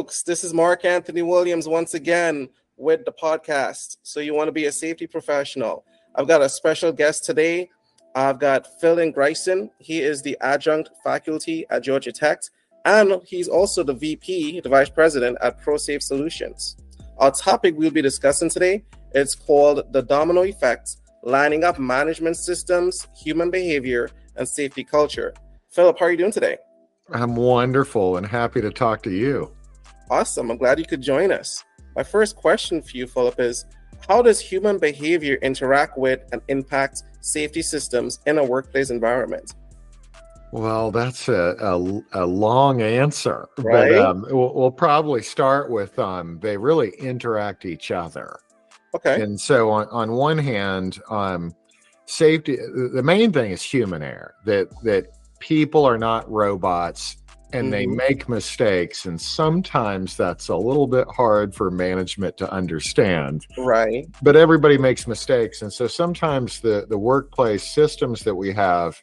folks. This is Mark Anthony Williams once again with the podcast. So, you want to be a safety professional? I've got a special guest today. I've got Phil and Ingryson. He is the adjunct faculty at Georgia Tech, and he's also the VP, the vice president at ProSafe Solutions. Our topic we'll be discussing today is called the domino effect, lining up management systems, human behavior, and safety culture. Philip, how are you doing today? I'm wonderful and happy to talk to you. Awesome. I'm glad you could join us. My first question for you, Philip, is how does human behavior interact with and impact safety systems in a workplace environment? Well, that's a, a, a long answer, right? but um, we'll, we'll, probably start with um, they really interact each other. Okay. And so, on, on one hand, um, safety, the main thing is human error that, that people are not robots and mm-hmm. they make mistakes and sometimes that's a little bit hard for management to understand right but everybody makes mistakes and so sometimes the the workplace systems that we have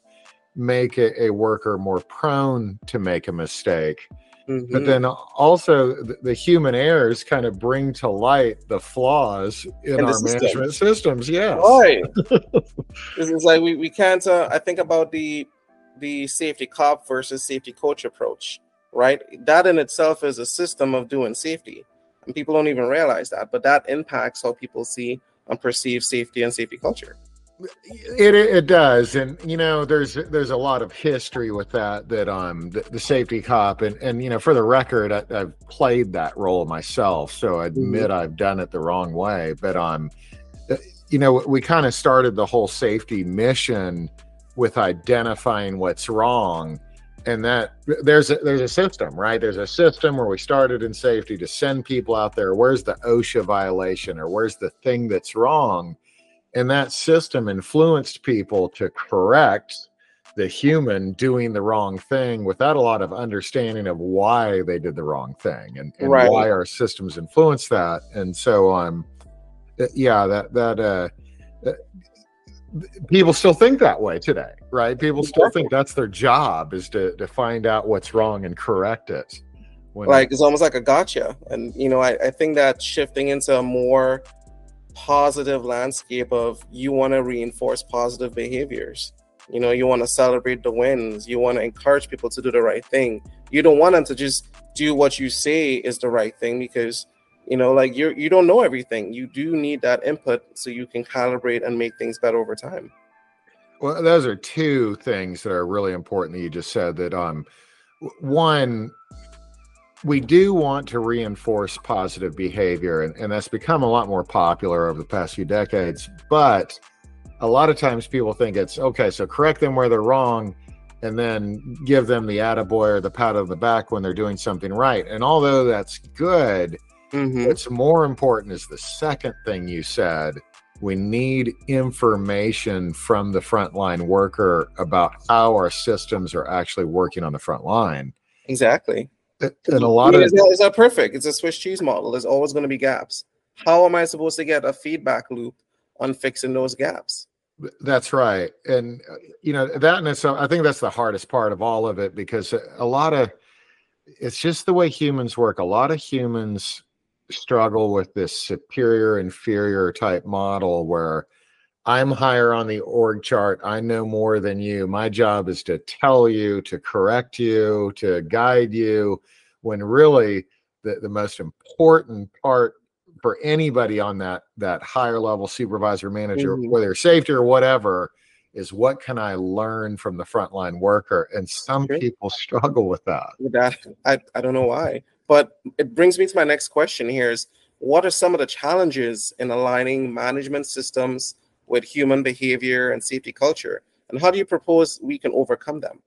make a, a worker more prone to make a mistake mm-hmm. but then also the, the, human errors kind of bring to light the flaws in, our system. management systems yes right it's like we, we can't uh, i think about the the safety cop versus safety coach approach, right? That in itself is a system of doing safety. And people don't even realize that, but that impacts how people see and perceive safety and safety culture. It, it does, and you know, there's there's a lot of history with that. That um, the, the safety cop, and and you know, for the record, I, have played that role myself, so I admit mm-hmm. I've done it the wrong way. But um, you know, we kind of started the whole safety mission with identifying what's wrong. And that there's a, there's a system right? There's a system where we started in safety to send people out there. Where's the osha violation or where's the thing that's wrong? And that system influenced people to correct the human doing the wrong thing without a lot of understanding of why they did the wrong thing and, and right. why our systems influence that. And so um yeah that that uh people still think that way today, right? People still think that's their job is to to find out what's wrong and correct it. Like it's almost like a gotcha. And you know, I, I think that shifting into a more positive landscape of you want to reinforce positive behaviors. You know, you want to celebrate the wins. You want to encourage people to do the right thing. You don't want them to just do what you say is the right thing because you know like you're you don't know everything. You do need that input so you can calibrate and make things better over time. Well those are two things that are really important that you just said that um one we do want to reinforce positive behavior and, and that's become a lot more popular over the past few decades but a lot of times people think it's okay so correct them where they're wrong and then give them the attaboy or the pat on the back when they're doing something right and although that's good Mm-hmm. What's more important is the second thing you said. We need information from the frontline worker about how our systems are actually working on the front line. Exactly. And a lot of it's not, it's not perfect. It's a Swiss cheese model. There's always going to be gaps. How am I supposed to get a feedback loop on fixing those gaps? That's right. And uh, you know that and so I think that's the hardest part of all of it because a lot of it's just the way humans work. A lot of humans struggle with this superior inferior type model where I'm higher on the org chart. I know more than you. My job is to tell you, to correct you, to guide you, when really the, the most important part for anybody on that that higher level supervisor manager, mm-hmm. whether safety or whatever, is what can I learn from the frontline worker? And some sure. people struggle with that. With that, I, I don't know why. But it brings me to my next question here is what are some of the challenges in aligning management systems with human behavior and safety culture? And how do you propose we can overcome them?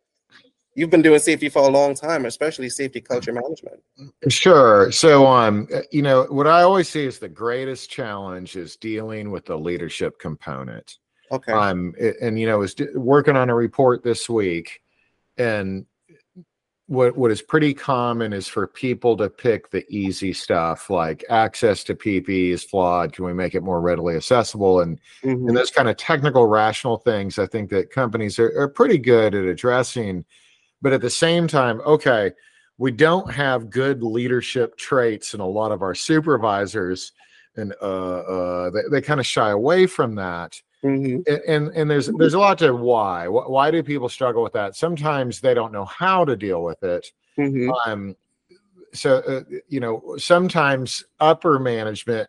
You've been doing safety for a long time, especially safety culture management. Sure. So, um, you know, what I always see is the greatest challenge is dealing with the leadership component. Okay. Um, and you know, I was working on a report this week, and what what is pretty common is for people to pick the easy stuff like access to PPE is flawed. Can we make it more readily accessible? And mm-hmm. and those kind of technical, rational things. I think that companies are, are pretty good at addressing. But at the same time, okay, we don't have good leadership traits in a lot of our supervisors and uh, uh, they, they kind of shy away from that Mhm. and, and and there's there's a lot to why why why do people struggle with that sometimes they don't know how to deal with it Mhm. um so uh, you know sometimes upper management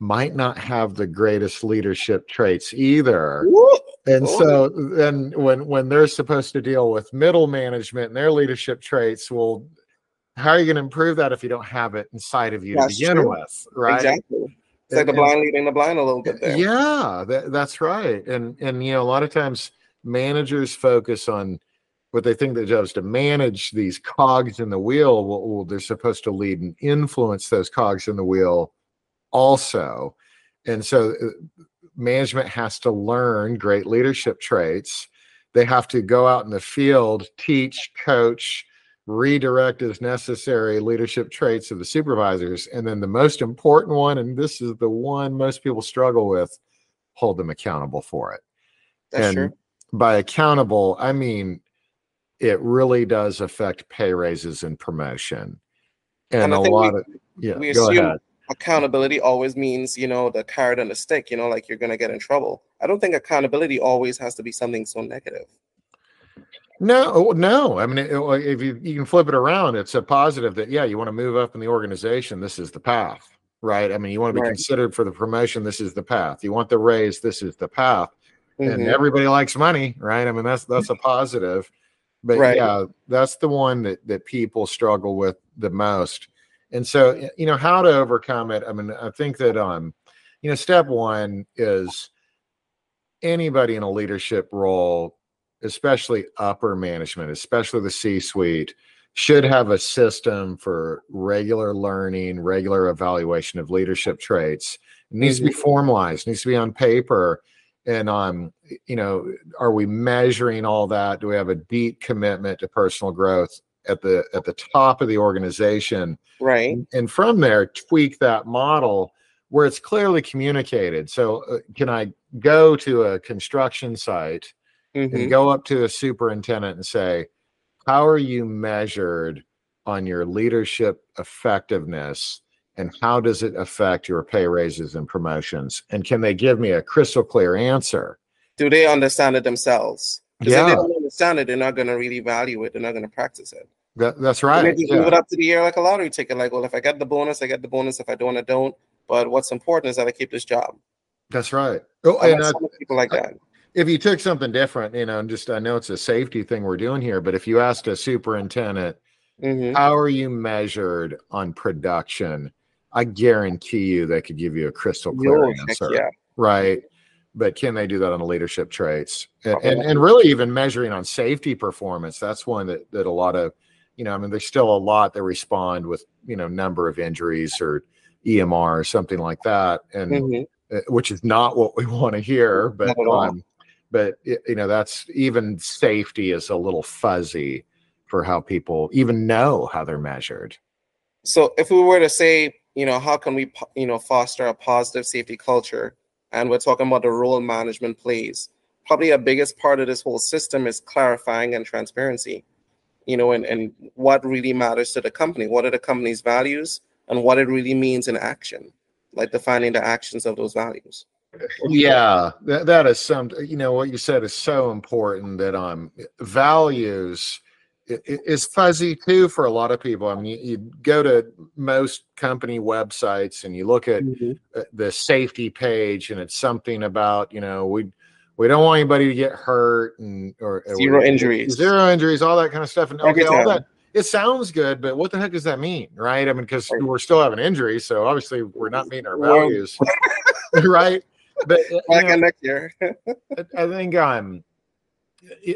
might not have the greatest leadership traits either Woo! and Oh. so then when when they're supposed to deal with middle management and their leadership traits well how are you going to improve that if you don't have it inside of you That's to begin true. with right Exactly. It's like the And- and- blind leading the blind a little bit there. yeah, that, that's right. And and you know, a lot of times managers focus on what they think their job is to manage these cogs in the wheel. Well, well, they're supposed to lead and influence those cogs in the wheel also. And so uh, management has to learn great leadership traits. They have to go out in the field, teach, coach, redirect as necessary leadership traits of the supervisors. And then the most important one, and this is the one most people struggle with, hold them accountable for it. That's and true. by accountable, I mean it really does affect pay raises and promotion. And, And a think we- lot of yeah, we go assume ahead. accountability always means you know the carrot and the stick you know like you're gonna get in trouble i don't think accountability always has to be something so negative No, no. I mean, it- if you you can flip it around, it's a positive that yeah, you want to move up in the organization. This is the path, right? I mean, you want to be Right. considered for the promotion. This is the path. You want the raise. This is the path. And Mhm. everybody likes money, right? I mean, that's that's a positive. But Right. yeah, that's the one that that people struggle with the most. And so, you know, how to overcome it. I mean, I think that um, you know, step one is anybody in a leadership role especially upper management, especially the C suite, should have a system for regular learning, regular evaluation of leadership traits. It needs to be formalized, needs to be on paper. And um, you know, are we measuring all that? Do we have a deep commitment to personal growth at the at the top of the organization? right and from there tweak that model where it's clearly communicated so uh, can i go to a construction site Mhm. and go up to a superintendent and say how are you measured on your leadership effectiveness and how does it affect your pay raises and promotions? And can they give me a crystal clear answer? Do they understand it themselves? 'Cause if Yeah. they don't understand it they're not going to really value it. They're not going to practice it. That, that's They right. may just yeah. move it up to the air like a lottery ticket like well if i get the bonus i get the bonus. If i don't i don't. But what's important is that i keep this job. That's right. Oh, I and know I- people like that if you took something different, you know, and just I know it's a safety thing we're doing here, but if you asked a superintendent, Mhm. how are you measured on production? I guarantee you they could give you a crystal clear answer, yeah right? But can they do that on the leadership traits and, Probably and and really even measuring on safety performance? That's one that that a lot of you know, I mean, there's still a lot that respond with you know number of injuries or EMR or something like that, and Mhm. uh, which is not what we want to hear. But Not at all. um, but y- you know, that's even safety is a little fuzzy for how people even know how they're measured. So if we were to say, you know, how can we, you know, foster a positive safety culture, and we're talking about the role management plays, probably a biggest part of this whole system is clarifying and transparency, you know, and, and what really matters to the company, what are the company's values, and what it really means in action, like defining the actions of those values. Yeah, that, that is some. You know what you said is so important that um values i- i- is fuzzy too for a lot of people. I mean, you, you go to most company websites and you look at uh, the safety page and it's something about you know we we don't want anybody to get hurt and or or Zero we- injuries. zero injuries all that kind of stuff. And okay all that it sounds good but what the heck does that mean right? I mean because we're still having injuries so obviously we're not meeting our values. Right but uh, Back know, next year. I- think um,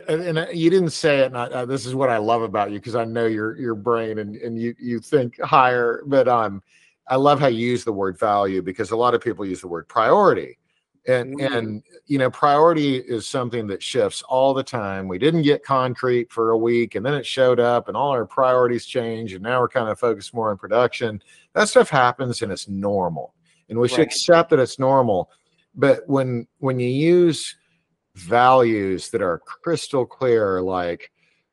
and uh, you didn't say it. And I, uh, this is what I love about you because I know your your brain and and you you think higher. But um, I love how you use the word value because a lot of people use the word priority, and Mm. and you know priority is something that shifts all the time. We didn't get concrete for a week, and then it showed up, and all our priorities change, and now we're kind of focused more on production. That stuff happens, and it's normal, and we should accept that it's normal but when when you use values that are crystal clear like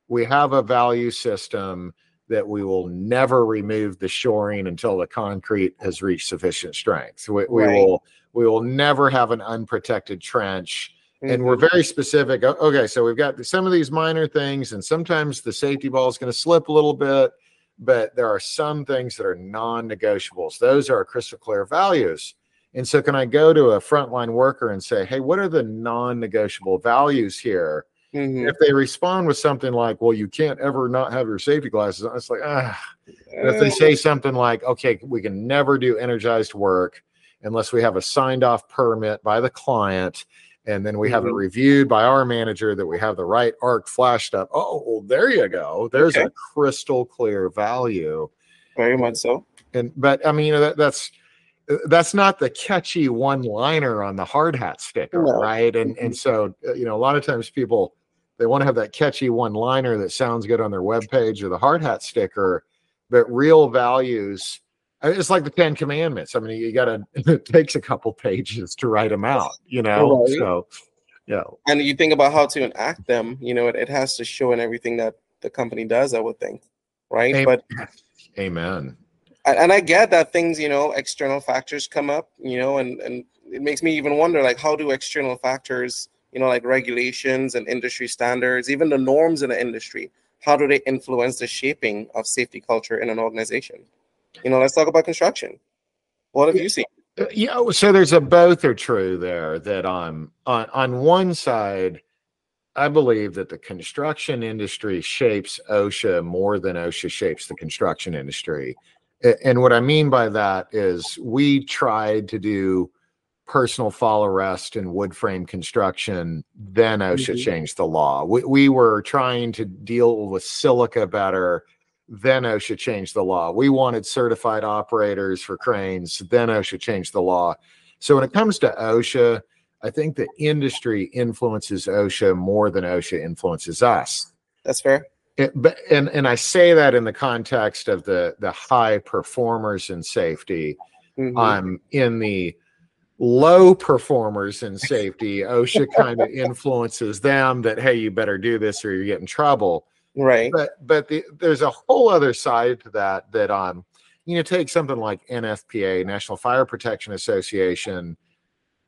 we have a value system that we will never remove the shoring until the concrete has reached sufficient strength. We, we Right. will we will never have an unprotected trench. And we're Mhm. very specific. Okay, so we've got some of these minor things, and sometimes the safety ball is going to slip a little bit, but there are some things that are non-negotiables. Those are crystal clear values. And so, can I go to a frontline worker and say, "Hey, what are the non-negotiable values here?" Mhm. if they respond with something like, "Well, you can't ever not have your safety glasses," on," it's like, ah. And if they say something like, "Okay, we can never do energized work unless we have a signed off permit by the client." And then we have it Mhm. reviewed by our manager that we have the right arc flashed up. Oh, well, there you go. There's Okay. a crystal clear value. very much so. And but I mean you that, that's that's not the catchy one liner on the hard hat sticker, No. right? And and so uh, you know a lot of times people they want to have that catchy one liner that sounds good on their web page or the hard hat sticker, but real values. uh, It's like the Ten Commandments. I mean, you got to. It takes a couple pages to write them out, you know. Right. So, yeah, And you think about how to enact them, you know, it, it has to show in everything that the company does, I would think. Right. Am- But Amen. And and I get that things, you know, external factors come up, you know, and and it makes me even wonder, like, how do external factors, you know, like regulations and industry standards, even the norms in the industry, how do they influence the shaping of safety culture in an organization? You know, let's talk about construction. What have you seen? Yeah, so there's a both are true there. That um on on one side, I believe that the construction industry shapes OSHA more than OSHA shapes the construction industry. And what I mean by that is we tried to do personal fall arrest and wood frame construction, then OSHA Mhm. changed the law. We, we were trying to deal with silica better, then OSHA changed the law. We wanted certified operators for cranes, then OSHA changed the law. So when it comes to OSHA, I think the industry influences OSHA more than OSHA influences us. That's fair. It, but and and I say that in the context of the the high performers in safety. Mhm. Um, in the low performers in safety, OSHA kind of influences them that hey, you better do this or you get in trouble. right. But but the, there's a whole other side to that that um, you know, take something like NFPA, National Fire Protection Association.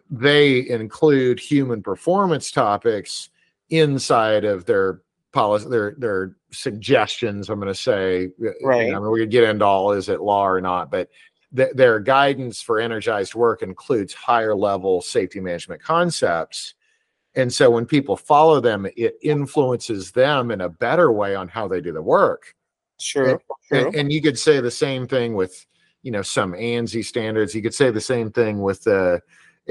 They include human performance topics inside of their policy, their their suggestions. I'm going to say, uh, You know, Right. I mean, we could get into all is it law or not, but th- their guidance for energized work includes higher level safety management concepts. And so when people follow them, it influences them in a better way on how they do the work. True. True. And, and you could say the same thing with, you know, some ANSI standards. You could say the same thing with the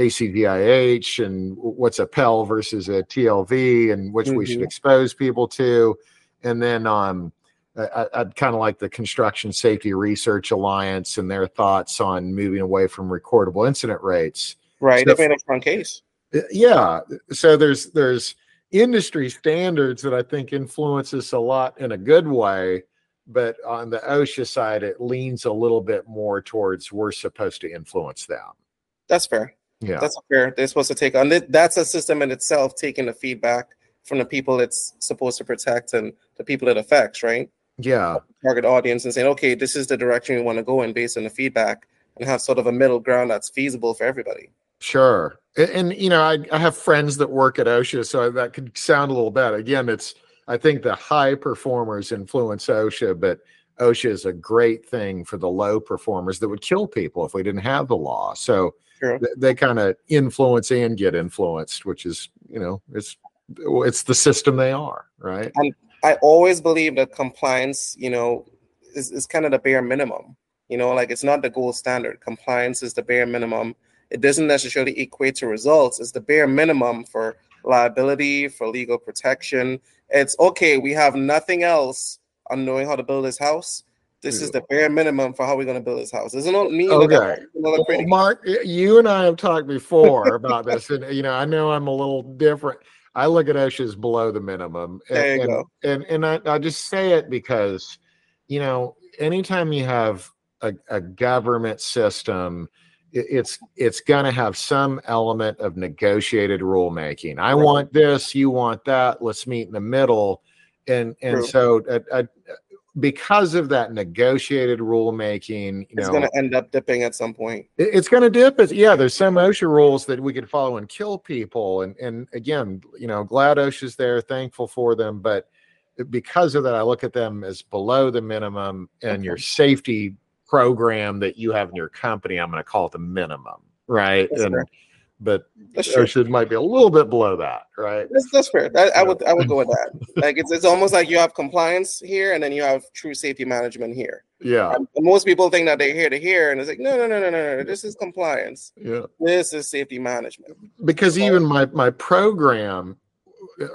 ACGIH and what's a PEL versus a TLV and which we should Mhm. expose people to. And then um, I, I'd kind of like the Construction Safety Research Alliance and their thoughts on moving away from recordable incident rates. right. so- a strong case. Uh, yeah so there's there's industry standards that i think influence us a lot in a good way but on the osha side it leans a little bit more towards we're supposed to influence them That's fair. Yeah That's fair. They're supposed to take on. That's a system in itself, taking the feedback from the people it's supposed to protect and the people it affects, right? yeah Target audience and saying, okay, this is the direction we want to go in based on the feedback and have sort of a middle ground that's feasible for everybody. sure A- and, you know I, I have friends that work at osha so that could sound a little bad again it's i think the high performers influence osha but osha is a great thing for the low performers that would kill people if we didn't have the law so True. th- they kind of influence and get influenced, which is you know it's it's the system they are, right? And I always believe that compliance, you know, is, is kind of the bare minimum. You know, like it's not the gold standard. Compliance is the bare minimum. It doesn't necessarily equate to results. It's the bare minimum for liability, for legal protection. It's okay, we have nothing else on knowing how to build this house. This is the bare minimum for how we're going to build this house. Doesn't it mean Okay. it's Well. Mark, you and I have talked before about this, and you know I know I'm a little different. I look at OSHA as below the minimum, and There you and, go. and and I, I just say it because you know anytime you have a, a government system it- it's it's going to have some element of negotiated rulemaking. I Right. want this, you want that. Let's meet in the middle, and and True. so uh, uh, because of that negotiated rulemaking, you It's going to end up dipping at some point. it- it's going to dip. It, yeah, there's some OSHA rules that we could follow and kill people. And and again, you know, glad OSHA's there, thankful for them, but because of that, I look at them as below the minimum, and your safety program that you have in your company, I'm going to call it the minimum, right? That's and fair. But true. Might be a little bit below that, right? That's, that's fair. I, I would I would go with that. Like it's it's almost like you have compliance here, and then you have true safety management here. Yeah, And most people think that they're here to here, and it's like no no no no no no. This is compliance. yeah. This is safety management. because even my my program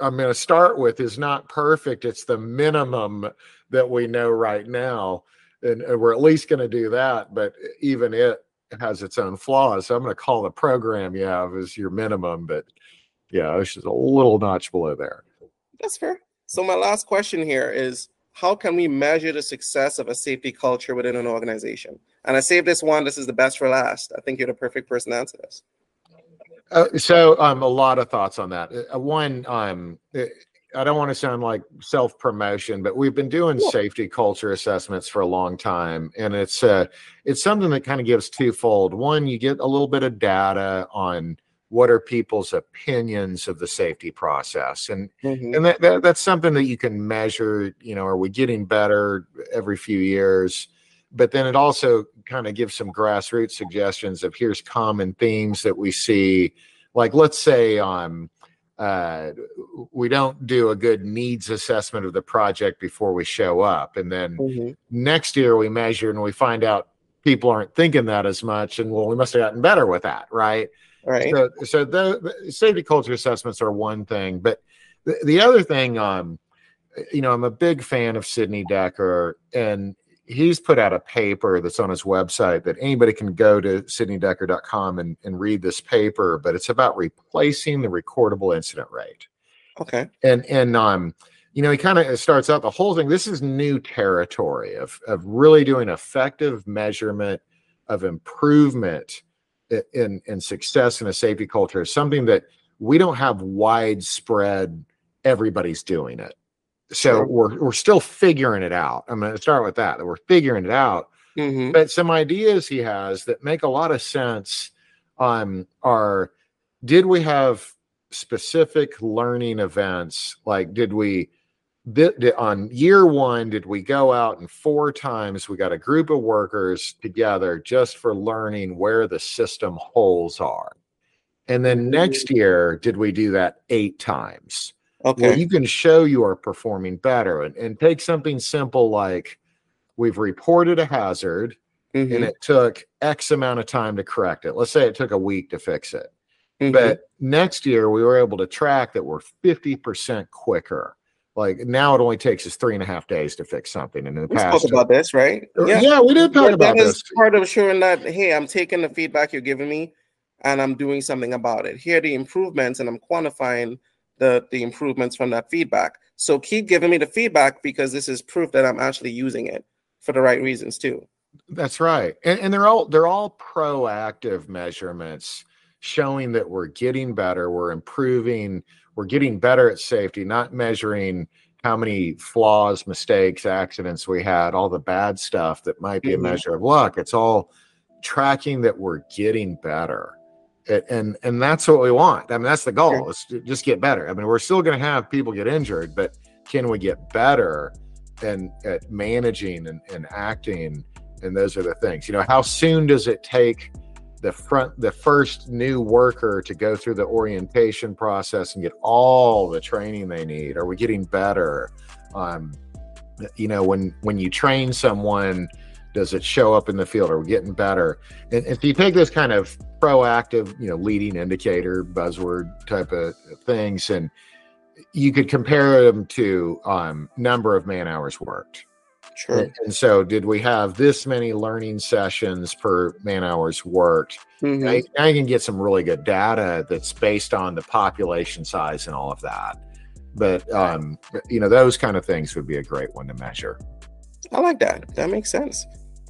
i'm going to start with is not perfect it's the minimum that we know right now and we're at least going to do that but even it has its own flaws so i'm going to call the program you have as your minimum but yeah it's just a little notch below there That's fair. So my last question here is how can we measure the success of a safety culture within an organization? And I saved this one. This is the best for last. I think you're the perfect person to answer this. Uh, so um a lot of thoughts on that uh, one um i don't want to sound like self promotion but we've been doing Yeah. safety culture assessments for a long time and it's uh it's something that kind of gives twofold one you get a little bit of data on what are people's opinions of the safety process and Mhm. and that, that that's something that you can measure you know are we getting better every few years but then it also kind of gives some grassroots suggestions of here's common themes that we see like let's say um uh we don't do a good needs assessment of the project before we show up and then Mhm. next year we measure and we find out people aren't thinking that as much and well we must have gotten better with that right Right. so, so the, the safety culture assessments are one thing, but the, the other thing, um, you know, I'm a big fan of Sidney Dekker, and he's put out a paper that's on his website that anybody can go to sidneydekker.com and, and read this paper, but it's about replacing the recordable incident rate Okay. and and um you know he kind of starts out the whole thing this is new territory of of really doing effective measurement of improvement in in success in a safety culture is something that we don't have widespread everybody's doing it so we're we're still figuring it out. I'm going to start with that that we're figuring it out. Hmm but some ideas he has that make a lot of sense um, are did we have specific learning events? Like did we did, did- on year one did we go out and four times we got a group of workers together just for learning where the system holes are? And then next year did we do that eight times Okay. well, you can show you are performing better and, and take something simple like we've reported a hazard Mhm. and it took X amount of time to correct it. Let's say it took a week to fix it. Mhm. But next year we were able to track that we're 50% quicker. Like now it only takes us three and a half days to fix something. And in the past, we past, spoke about this, right? yeah. yeah we did talk That- about that this. is part of showing that hey, I'm taking the feedback you're giving me, and I'm doing something about it. Here are the improvements, and I'm quantifying the the improvements from that feedback. So keep giving me the feedback because this is proof that I'm actually using it for the right reasons too. That's right. And, and they're all they're all proactive measurements showing that we're getting better, we're improving, we're getting better at safety, not measuring how many flaws, mistakes, accidents we had, all the bad stuff that might be Mhm. a measure of luck. It's all tracking that we're getting better. It, and and that's what we want. I mean, that's the goal. Is to just get better. I mean, we're still going to have people get injured, but can we get better and at managing and, and acting? And those are the things. You know, how soon does it take the front the first new worker to go through the orientation process and get all the training they need? Are we getting better? Um, you know, when when you train someone does it show up in the field are we getting better and if you take this kind of proactive you know leading indicator buzzword type of things and you could compare them to um, number of man hours worked Sure. and, and so did we have this many learning sessions per man hours worked Mhm. now, you- can get some really good data that's based on the population size and all of that but um, you know those kind of things would be a great one to measure I like that. That makes sense.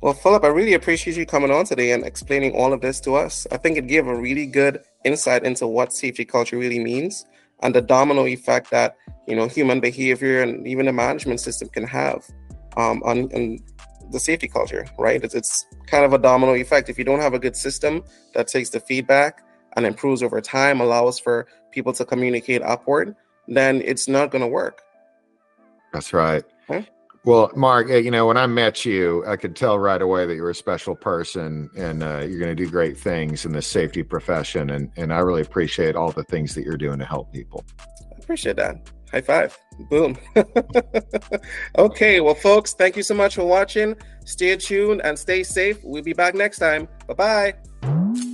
Well, Philip, I really appreciate you coming on today and explaining all of this to us. I think it gave a really good insight into what safety culture really means and the domino effect that you know human behavior and even the management system can have. um, on, on the safety culture, right? It's, it's kind of a domino effect. If you don't have a good system that takes the feedback and improves over time, allows for people to communicate upward, then it's not going to work. That's right. Well, Mark, eh, you know, when I met you, I could tell right away that you're a special person and uh, you're going to do great things in the safety profession. And, and I really appreciate all the things that you're doing to help people. I appreciate that. High five. Boom. okay. Well, folks, thank you so much for watching. Stay tuned and stay safe. We'll be back next time. Bye bye.